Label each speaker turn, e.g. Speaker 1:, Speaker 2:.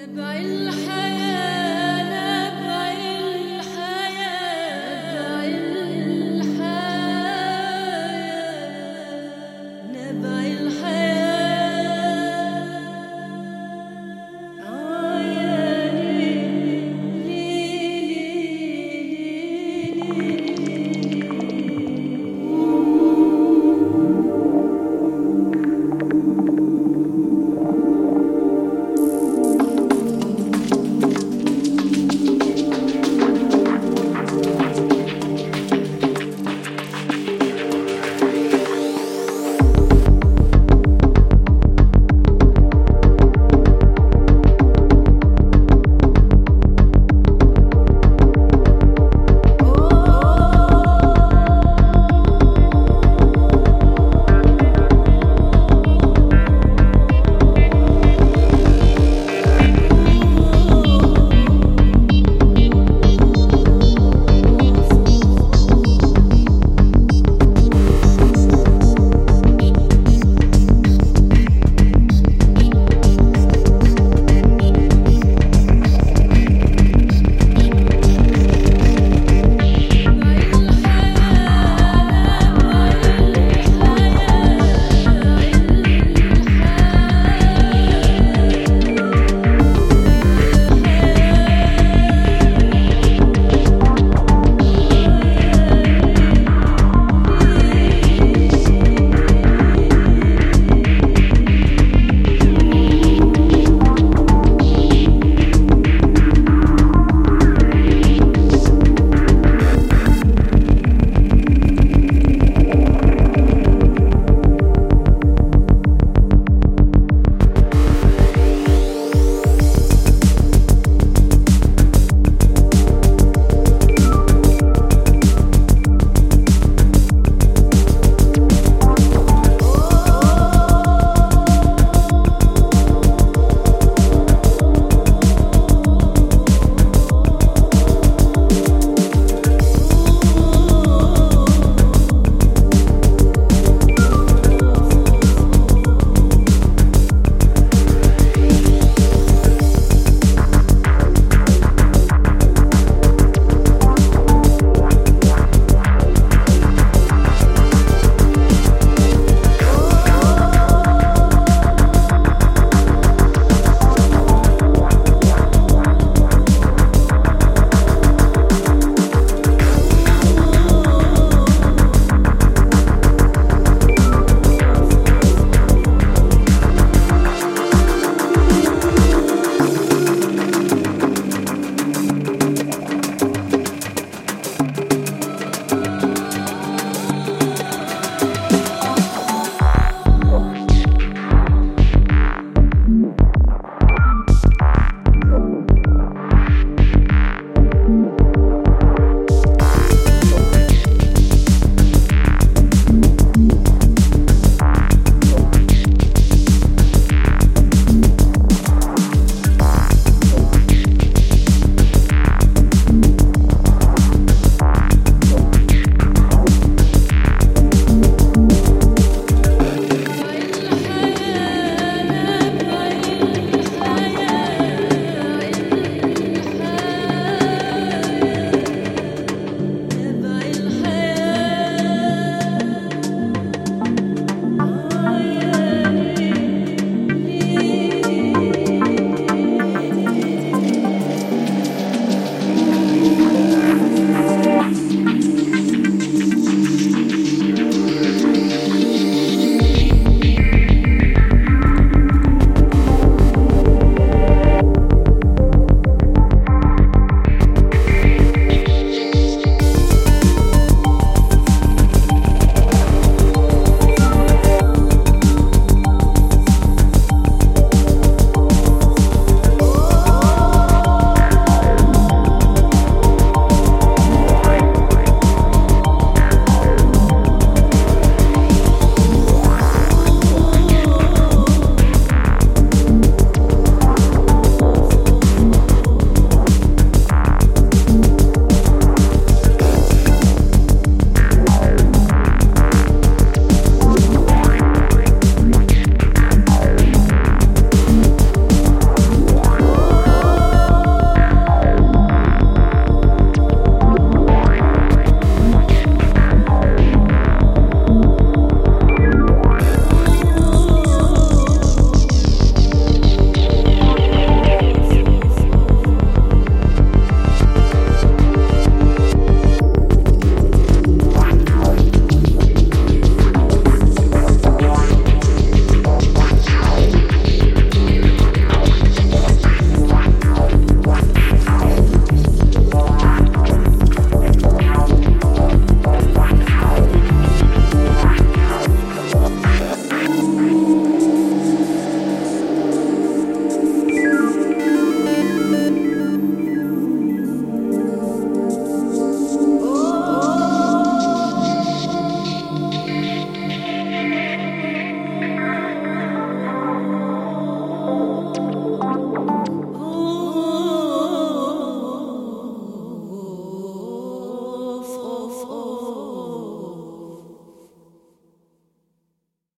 Speaker 1: نبع الحياة.